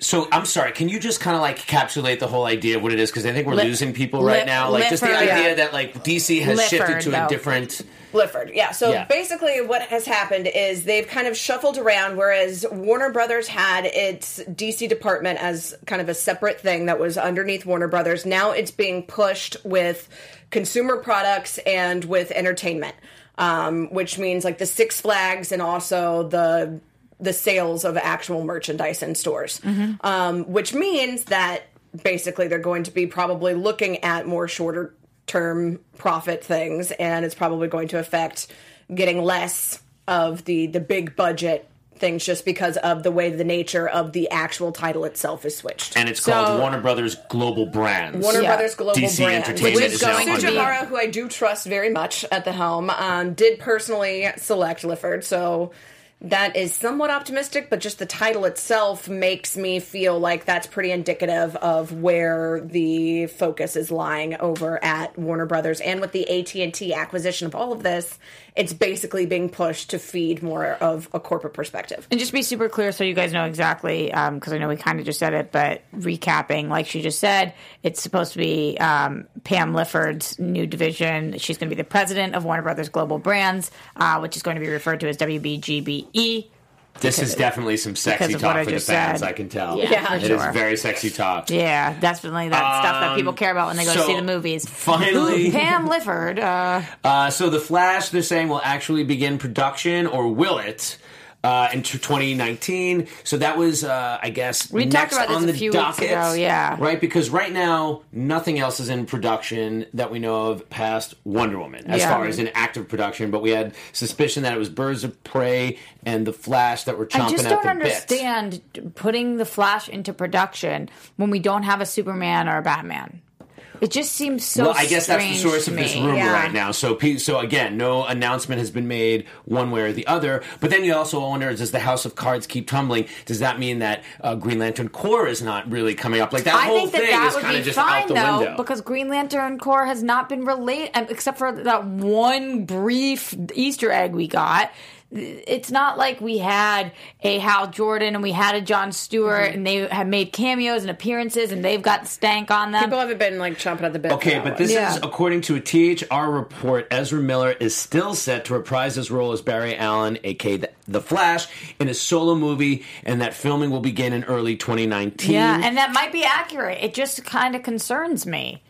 So I'm sorry. Can you just kind of like encapsulate the whole idea of what it is? Because I think we're Lip- losing people right lip- now. Like just the idea yeah. that like DC has Lifford, shifted to a different. Lifford, yeah. So Yeah. basically, what has happened is they've kind of shuffled around. Whereas Warner Brothers had its DC department as kind of a separate thing that was underneath Warner Brothers. Now it's being pushed with consumer products and with entertainment, um, which means like the Six Flags and also the the sales of actual merchandise in stores, um, which means that basically they're going to be probably looking at more shorter term profit things, and it's probably going to affect getting less of the the big budget things just because of the way the nature of the actual title itself is switched. And it's So- called Warner Brothers Global Brands. Warner Yeah. Brothers Global DC Brand, Entertainment which is is now going under- who I do trust very much at the helm, um, did personally select Lifford, so that is somewhat optimistic. But just the title itself makes me feel like that's pretty indicative of where the focus is lying over at Warner Brothers, and with the AT and T acquisition of all of this, it's basically being pushed to feed more of a corporate perspective. And just be super clear so you guys know exactly, because I know we kind of just said it, but recapping, like she just said, it's supposed to be um, Pam Lifford's new division. She's going to be the president of Warner Brothers Global Brands, uh, which is going to be referred to as WBGBE. This is definitely some sexy because of what talk for the just fans. said. I can tell. Yeah, for It is sure. very sexy talk. Yeah, definitely that stuff that people Um, care about when they go so, to see the movies. finally- Ooh, Pam Lifford. Uh, Uh, so the Flash, they're saying, will actually begin production, or will it? Uh, in 2019, so that was, uh, I guess, We talked next about this on a the few weeks docket, ago, yeah. right? Because right now, nothing else is in production that we know of past Wonder Woman, as Yeah. far as in active production. But we had suspicion that it was Birds of Prey and the Flash that were chomping at the bit. I just don't understand putting the Flash into production when we don't have a Superman or a Batman. It just seems so. well, I guess that's the source of this rumor Yeah. right now. So, so again, no announcement has been made one way or the other. But then you also wonder: Does the House of Cards keep tumbling? Does that mean that uh, Green Lantern Corps is not really coming up? Like that I whole think that thing that is would kind be of just fine out the though, window. because Green Lantern Corps has not been related, except for that one brief Easter egg we got. It's not like we had a Hal Jordan and we had a John Stewart Mm-hmm. and they have made cameos and appearances and they've got stank on them. People haven't been like chomping at the bit. Okay, but this Yeah. is according to a THR report. Ezra Miller is still set to reprise his role as Barry Allen, aka the, the Flash, in a solo movie, and that filming will begin in early 2019. yeah, and that might be accurate. It just kind of concerns me.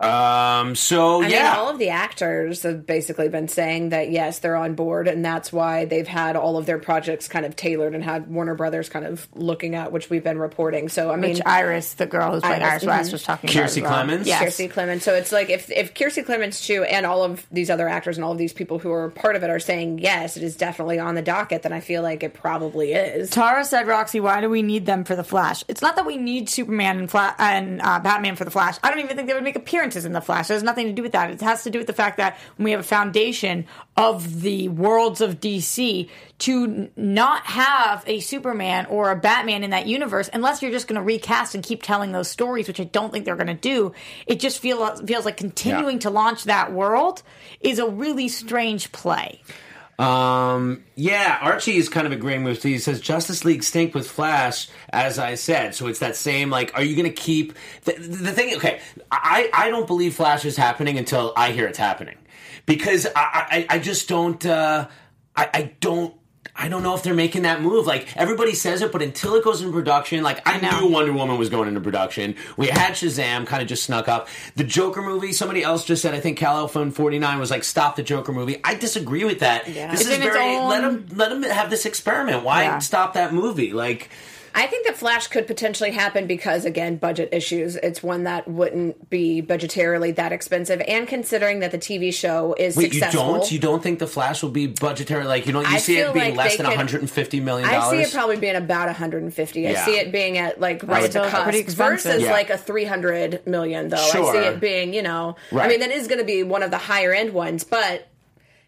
Um. So I yeah, mean, all of the actors have basically been saying that yes, they're on board, and that's why they've had all of their projects kind of tailored and had Warner Brothers kind of looking at, which we've been reporting. So I mean, Which Iris, the girl who's playing Iris, Iris West, mhm. was talking Kiersey about. as well. Clemons? Yes. Kiersey Clemons. So it's like if if Kiersey Clemons too, and all of these other actors and all of these people who are part of it are saying yes, it is definitely on the docket. Then I feel like it probably is. Tara said, "Roxy, why do we need them for the Flash? It's not that we need Superman and, Fla- and uh, Batman for the Flash. I don't even think they would make appearances in the Flash. It has nothing to do with that. It has to do with the fact that when we have a foundation of the worlds of DC to not have a Superman or a Batman in that universe, unless you're just going to recast and keep telling those stories, which I don't think they're going to do. It just feel, feels like continuing Yeah. to launch that world is a really strange play." Um, yeah, Archie is kind of agreeing with. He says Justice League stink with Flash, as I said. So it's that same like, are you going to keep the, the thing? Okay, I I don't believe Flash is happening until I hear it's happening because I I, I just don't uh, I I don't. I don't know if they're making that move. Like everybody says it, but until it goes into production, like I, know. knew Wonder Woman was going into production. We had Shazam kind of just snuck up. The Joker movie, somebody else just said, I think Cal Phone 49 was like, stop the Joker movie. I disagree with that. This It's is very, own- let him, let him have this experiment. Why Yeah. stop that movie? Like, I think that Flash could potentially happen because, again, budget issues. It's one that wouldn't be budgetarily that expensive, and considering that the TV show is Wait, successful. you don't? You don't think the Flash will be budgetary? Like you don't? You I see it feel being like less than could- 150 million I see it probably being about 150. I Yeah. see it being at like right at still the pretty expensive. versus Yeah. like a 300 million though. Sure. I see it being, you know, I mean that is going to be one of the higher end ones, but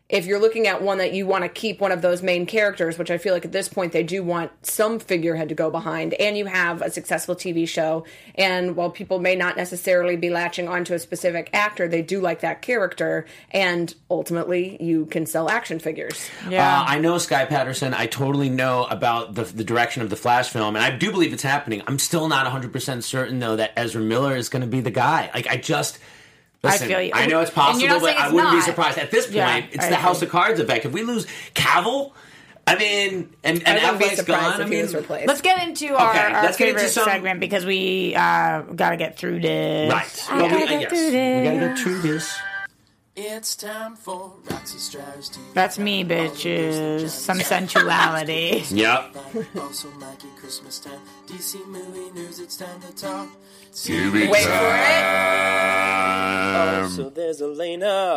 if you're looking at one that you want to keep one of those main characters, which I feel like at this point they do want some figurehead to go behind, and you have a successful TV show, and while people may not necessarily be latching onto a specific actor, they do like that character, and ultimately you can sell action figures. Yeah. Uh, I know Sky Patterson. I totally know about the, the direction of the Flash film, and I do believe it's happening. I'm still not 100% certain, though, that Ezra Miller is going to be the guy. Like, I just. Listen, feel you. I know it's possible, but saying I wouldn't be surprised. At this point, Yeah, it's I the House of Cards effect. If we lose Cavill, I mean, and, and I wouldn't be Affleck's surprised gone, if I mean, was replaced. Let's get into our, Okay, our let's get into favorite some- segment because we uh, got to get through this. Right. I Well, gotta we, get yes, through we gotta get through this. It's time for Roxy Strauss TV. That's me, bitches. Some sensuality. Yep. Also, Mikey, Christmas time. DC movie news, it's time to talk. Wait for it. So there's Elena.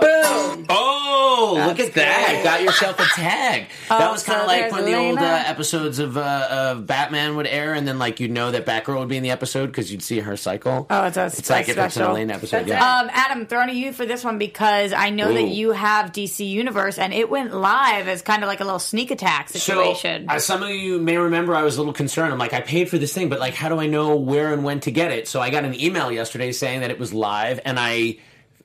Oh, look at that! Got yourself a tag. that was kind so of like there's when the old uh, episodes of uh, of Batman would air, and then like you'd know that Batgirl would be in the episode because you'd see her cycle. Oh, it's a it's like a if it's an special. Elaine episode. That's yeah. Um, Adam, throwing to you for this one because I know that you have DC Universe and it went live as kind of like a little sneak attack situation. So, as some of you may remember, I was a little concerned. I'm like, I paid for this thing, but like, how do I know where and when to get it? So I got an email yesterday saying that it was live, and I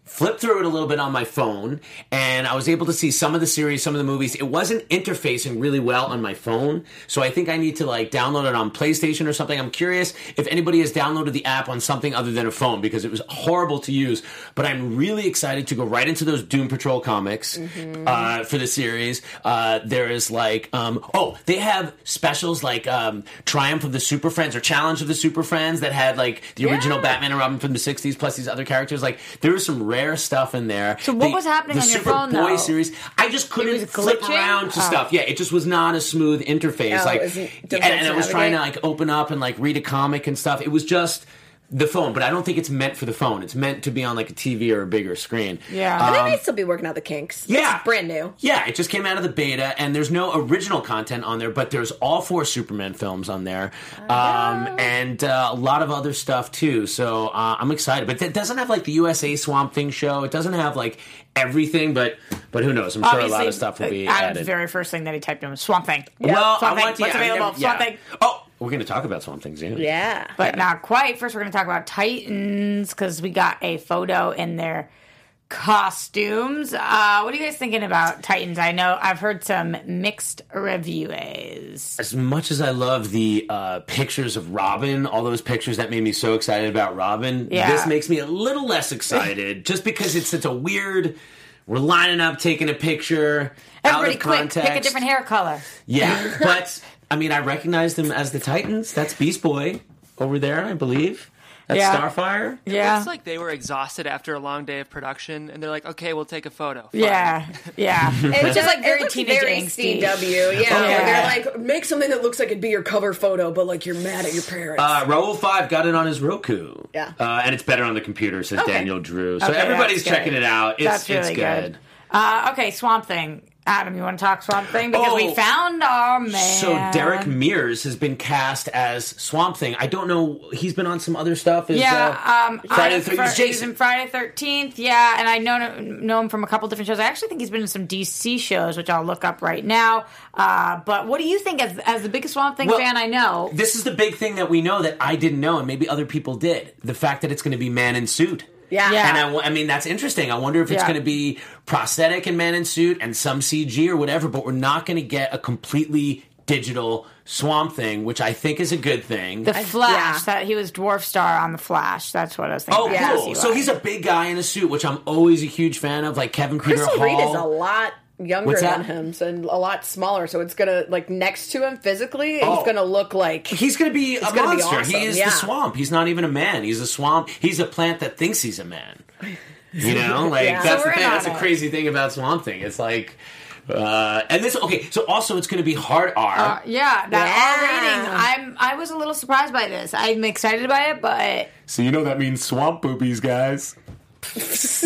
flipped through it a little bit on my phone, and I was able to see some of the series, some of the movies. It wasn't interfacing really well on my phone, so I think I need to like download it on PlayStation or something. I'm curious if anybody has downloaded the app on something other than a phone because it was horrible to use. But I'm really excited to go right into those Doom Patrol comics uh, for the series. Uh, there is like, um, oh, they have specials like um, Triumph of the Super Friends or Challenge of the Super Friends that had like the original Batman and Robin from the '60s plus these other characters. Like there was some rare stuff in there. So what The- was happening the on your Super phone, Boy though? series? I just couldn't flip around to Oh. stuff. Yeah, it just was not a smooth interface. Oh, like, and, and I was trying to like open up and like read a comic and stuff. It was just the phone, but I don't think it's meant for the phone. It's meant to be on like a TV or a bigger screen. Yeah. But Um, they may still be working out the kinks. yeah. It's brand new. Yeah, it just came out of the beta, and there's no original content on there, but there's all four Superman films on there, um, and uh, a lot of other stuff too. So uh, I'm excited, but it doesn't have like the USA Swamp Thing show. It doesn't have like everything, but but who knows? I'm sure a lot of stuff will be Adam's added. very first thing that he typed in was Swamp Thing. well, Swamp I Thing. want What's yeah, I available? never- Swamp. Thing. Oh, we're going to talk about Swamp Thing soon. Yeah. But not quite. First, we're going to talk about Titans because we got a photo in their costumes. Uh, what are you guys thinking about Titans? I know I've heard some mixed reviews. as much as I love the uh, pictures of Robin, all those pictures that made me so excited about Robin, Yeah. this makes me a little less excited just because it's such a weird. We're lining up, taking a picture. Everybody, out of quick, context. pick a different hair color. Yeah, but I mean, I recognize them as the Titans. That's Beast Boy over there, I believe. That's Yeah. Starfire. Yeah. It's like they were exhausted after a long day of production, and they're like, "Okay, we'll take a photo." Fine. Yeah, yeah. Which is like very it looks teenage very angsty. CW. Yeah, Oh, yeah. they're like make something that looks like it'd be your cover photo, but like you're mad at your parents. Uh, Raoul Five got it on his Roku. Yeah. uh, and it's better on the computer, says Okay. Daniel Drew. So Okay, everybody's checking it out. It's That's really it's good. Uh, okay, Swamp Thing. Adam, you want to talk Swamp Thing because we Oh. found our man. So Derek Mears has been cast as Swamp Thing. I don't know. He's been on some other stuff. As, Yeah, uh, um, Friday the Thirteenth. He's in Friday Thirteenth. Yeah, and I know know him from a couple different shows. I actually think he's been in some DC shows, which I'll look up right now. Uh, but what do you think, as as the biggest Swamp Thing Well, fan I know? This is the big thing that we know that I didn't know, and maybe other people did. The fact that it's going to be man in suit. Yeah. Yeah. And I, I mean, that's interesting. I wonder if it's Yeah. going to be prosthetic and man in suit and some CG or whatever, but we're not going to get a completely digital Swamp Thing, which I think is a good thing. The Flash. yeah. That he was Dwarf Star on the Flash. That's what I was thinking. Oh, about. cool! So he's a big guy in a suit, which I'm always a huge fan of, like Kevin Peter Crystal Hall. Reed is a lot younger What's than that? him, so and a lot smaller. So it's gonna like next to him physically, Oh. he's gonna look like He's going to be a gonna be monster. awesome, He is yeah. the swamp. He's not even a man. He's a swamp. He's a plant that thinks he's a man. You know, like Yeah. that's So the thing. That's on the crazy thing about Swamp Thing. It's like Uh, and this okay, so also it's going to be hard R. Uh, yeah, that Yeah. R rating. I'm. I was a little surprised by this. I'm excited by it, but so you know that means swamp boobies, guys.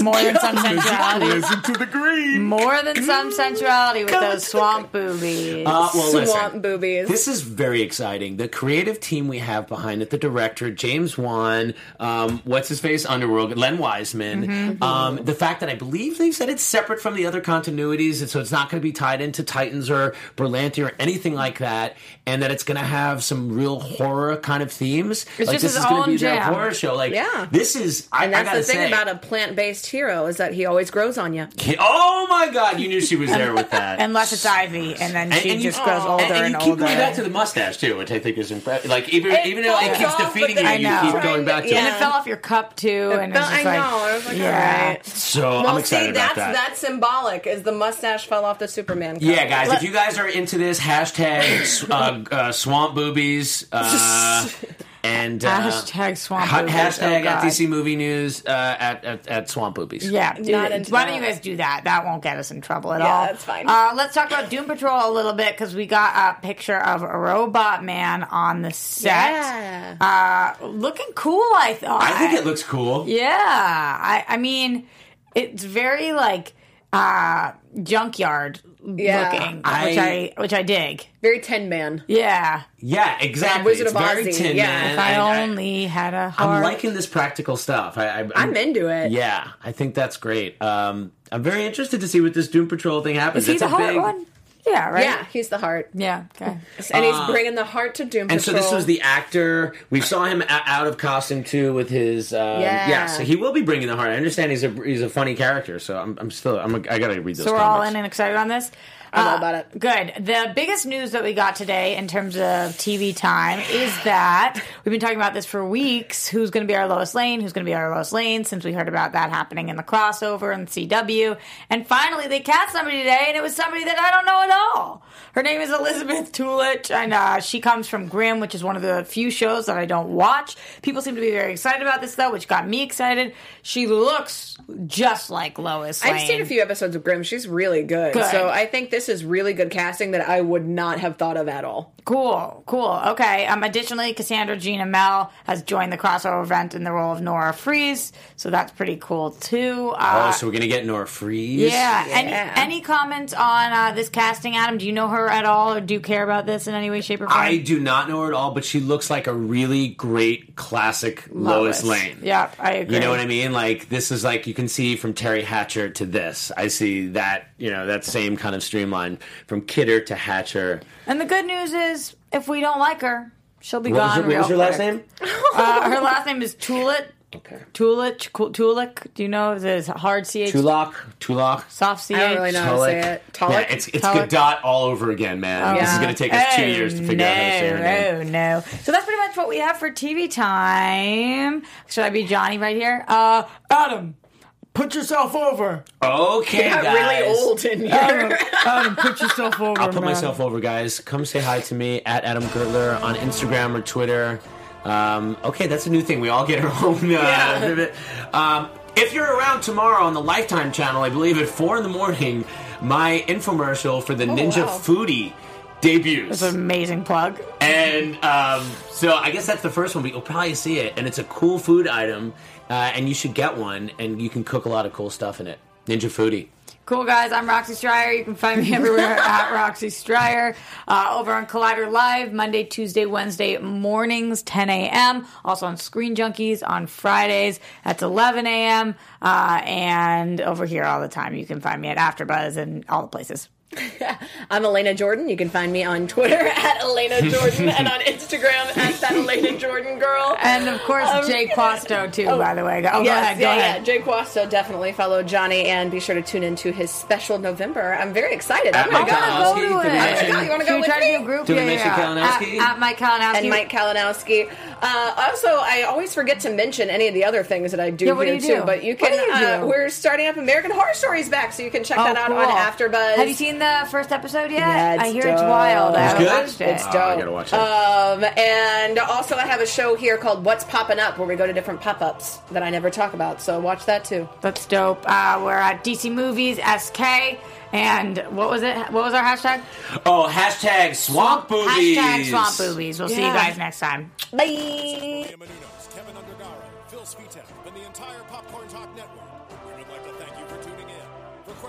More than some sensuality. Listen to the green. More than some sensuality with those swamp boobies. Uh, well, listen. Swamp boobies. This is very exciting. The creative team we have behind it, the director, James Wan, um, what's his face, Underworld, Len Wiseman. Mm-hmm. Um, the fact that I believe they said it's separate from the other continuities, and so it's not going to be tied into Titans or Berlanti or anything like that, and that it's going to have some real horror kind of themes. It's like just this his is going to own be their jam. horror show. Like, Yeah. this is. I, and I gotta the thing say, about a plant-based hero is that he always grows on you. He- oh my God, you knew she was there with that. Unless it's Ivy, and then she and you- just grows older and, and, and you keep older. going back to the mustache too, which I think is impressive. Like even It even though it keeps off, defeating you, then you keep know. going back to and it. it fell off your cup too, and it's fell- just I like, know, I was like, yeah. alright. So Well, I'm excited see, about that's that. that's symbolic. Is the mustache fell off the Superman? Cover. yeah, guys, if you guys are into this, hashtag uh, uh, swamp boobies. Uh, and uh, Hashtag swamp ha- boobies, hashtag oh at God. DC Movie News uh, at, at at swamp boobies. Yeah, do Not it. into why don't that. you guys do that? That won't get us in trouble at Yeah, all. that's fine. Uh, let's talk about Doom Patrol a little bit because we got a picture of a robot man on the set. Yeah. Uh, looking cool, I thought. I think it looks cool. Yeah, I, I mean, it's very like uh, junkyard Yeah. looking, which I- I which I dig. Very Tin Man. Yeah, Yeah, exactly. Wizard it's of very Ozzy, Tin yeah. Man. if I and I- only had a heart. I'm liking this practical stuff. I, I, I'm, I'm into it. Yeah, I think that's great. Um, I'm very interested to see what this Doom Patrol thing happens. Is he It's the a heart big, one? Yeah, right. Yeah, he's the heart, yeah. Okay. and he's bringing the heart to Doom Uh, And so this was the actor. We saw him a- out of costume too with his. Um, Yeah. yeah. So he will be bringing the heart. I understand he's a he's a funny character. So I'm, I'm still I'm a, I gotta read those. So we're all in and excited on this. I'm all Uh, about it. Good. The biggest news that we got today in terms of TV time is that we've been talking about this for weeks. Who's going to be our Lois Lane? Who's going to be our Lois Lane? Since we heard about that happening in the crossover and CW, and finally they cast somebody today, and it was somebody that I don't know at all. Her name is Elizabeth Tulich, and uh, she comes from Grimm, which is one of the few shows that I don't watch. People seem to be very excited about this though, which got me excited. She looks just like Lois Lane. I've seen a few episodes of Grimm. She's really good. Good. So I think this is really good casting that I would not have thought of at all. Cool, cool. Okay. Um, additionally, Cassandra Jean Amell has joined the crossover event in the role of Nora Fries, so that's pretty cool too. Uh, Oh, so we're gonna get Nora Fries. yeah. Yeah. Any any comments on uh, this casting, Adam? Do you know her at all, or do you care about this in any way, shape, or form? I do not know her at all, but she looks like a really great classic Lois, Lane. Yeah, I agree. You know what I mean? Like this is like you can see from Teri Hatcher to this. I see that you know that same kind of streamline from Kidder to Hatcher. And the good news is, if we don't like her, she'll be What was gone. her, what was her real last name? Uh, her last name is Tulit. Okay. Tulich. Tulik. Do you know the hard ch? Tulak. Tulak. Soft ch. I don't really know how to say it. Tulloch? Yeah, it's it's Tulloch. Gadot all over again, man. This is going to take us two Oh, years to figure out how to say her name. no, no. So that's pretty much what we have for TV time. Should I be Johnny right here? Uh, Adam, put yourself over. Okay, Got guys. really old in here. Adam, Adam put yourself over. I'll put man. myself over, guys. Come say hi to me at Adam Gertler on Instagram or Twitter. Um, okay, that's a new thing. We all get our own. Uh, um, if you're around tomorrow on the Lifetime channel, I believe at four in the morning, my infomercial for the Ninja wow. Foodi debuts. It's an amazing plug. And um, so I guess that's the first one, but you'll probably see it. And it's a cool food item, uh, and you should get one, and you can cook a lot of cool stuff in it. Ninja Foodi. Cool guys, I'm Roxy Striar. You can find me everywhere at Roxy Striar. Uh, over on Collider Live, Monday, Tuesday, Wednesday mornings, 10 a.m. Also on Screen Junkies on Fridays, that's 11 a.m. Uh, and over here all the time. You can find me at AfterBuzz and all the places. I'm Elena Jordan. You can find me on Twitter at Elena Jordan and on Instagram at that Elena Jordan girl. And of course, Um, Jay Quasto too. by the way, oh, go ahead, go yeah, ahead. yeah. Jay Quasto definitely follow Johnny and be sure to tune into his special November. I'm very excited. At oh my Mike god. Kalinowski, Go to did we it. mention- You wanna go with try me? to do a group? Did we yeah, mention yeah. Kalinowski? At, at Mike Kalinowski. and Mike Kalinowski. Uh, also, I always forget to mention any of the other things that I do Yeah, what do here you do? too. But you What can. do you Uh, do? we're starting up American Horror Stories back, so you can check Oh, that out cool. on AfterBuzz. Have you seen the first episode yet? Yeah, it's I hear it's dope. wild. I It's haven't good? watched it. It's Oh, dope. I gotta watch that. Um, and also, I have a show here called What's Popping Up, where we go to different pop ups that I never talk about. So watch that too. That's dope. Uh, we're at DC Movies SK, and what was it? What was our hashtag? Oh, hashtag swamp boobies. Hashtag Swamp Boobies. We'll see you guys next time. Bye.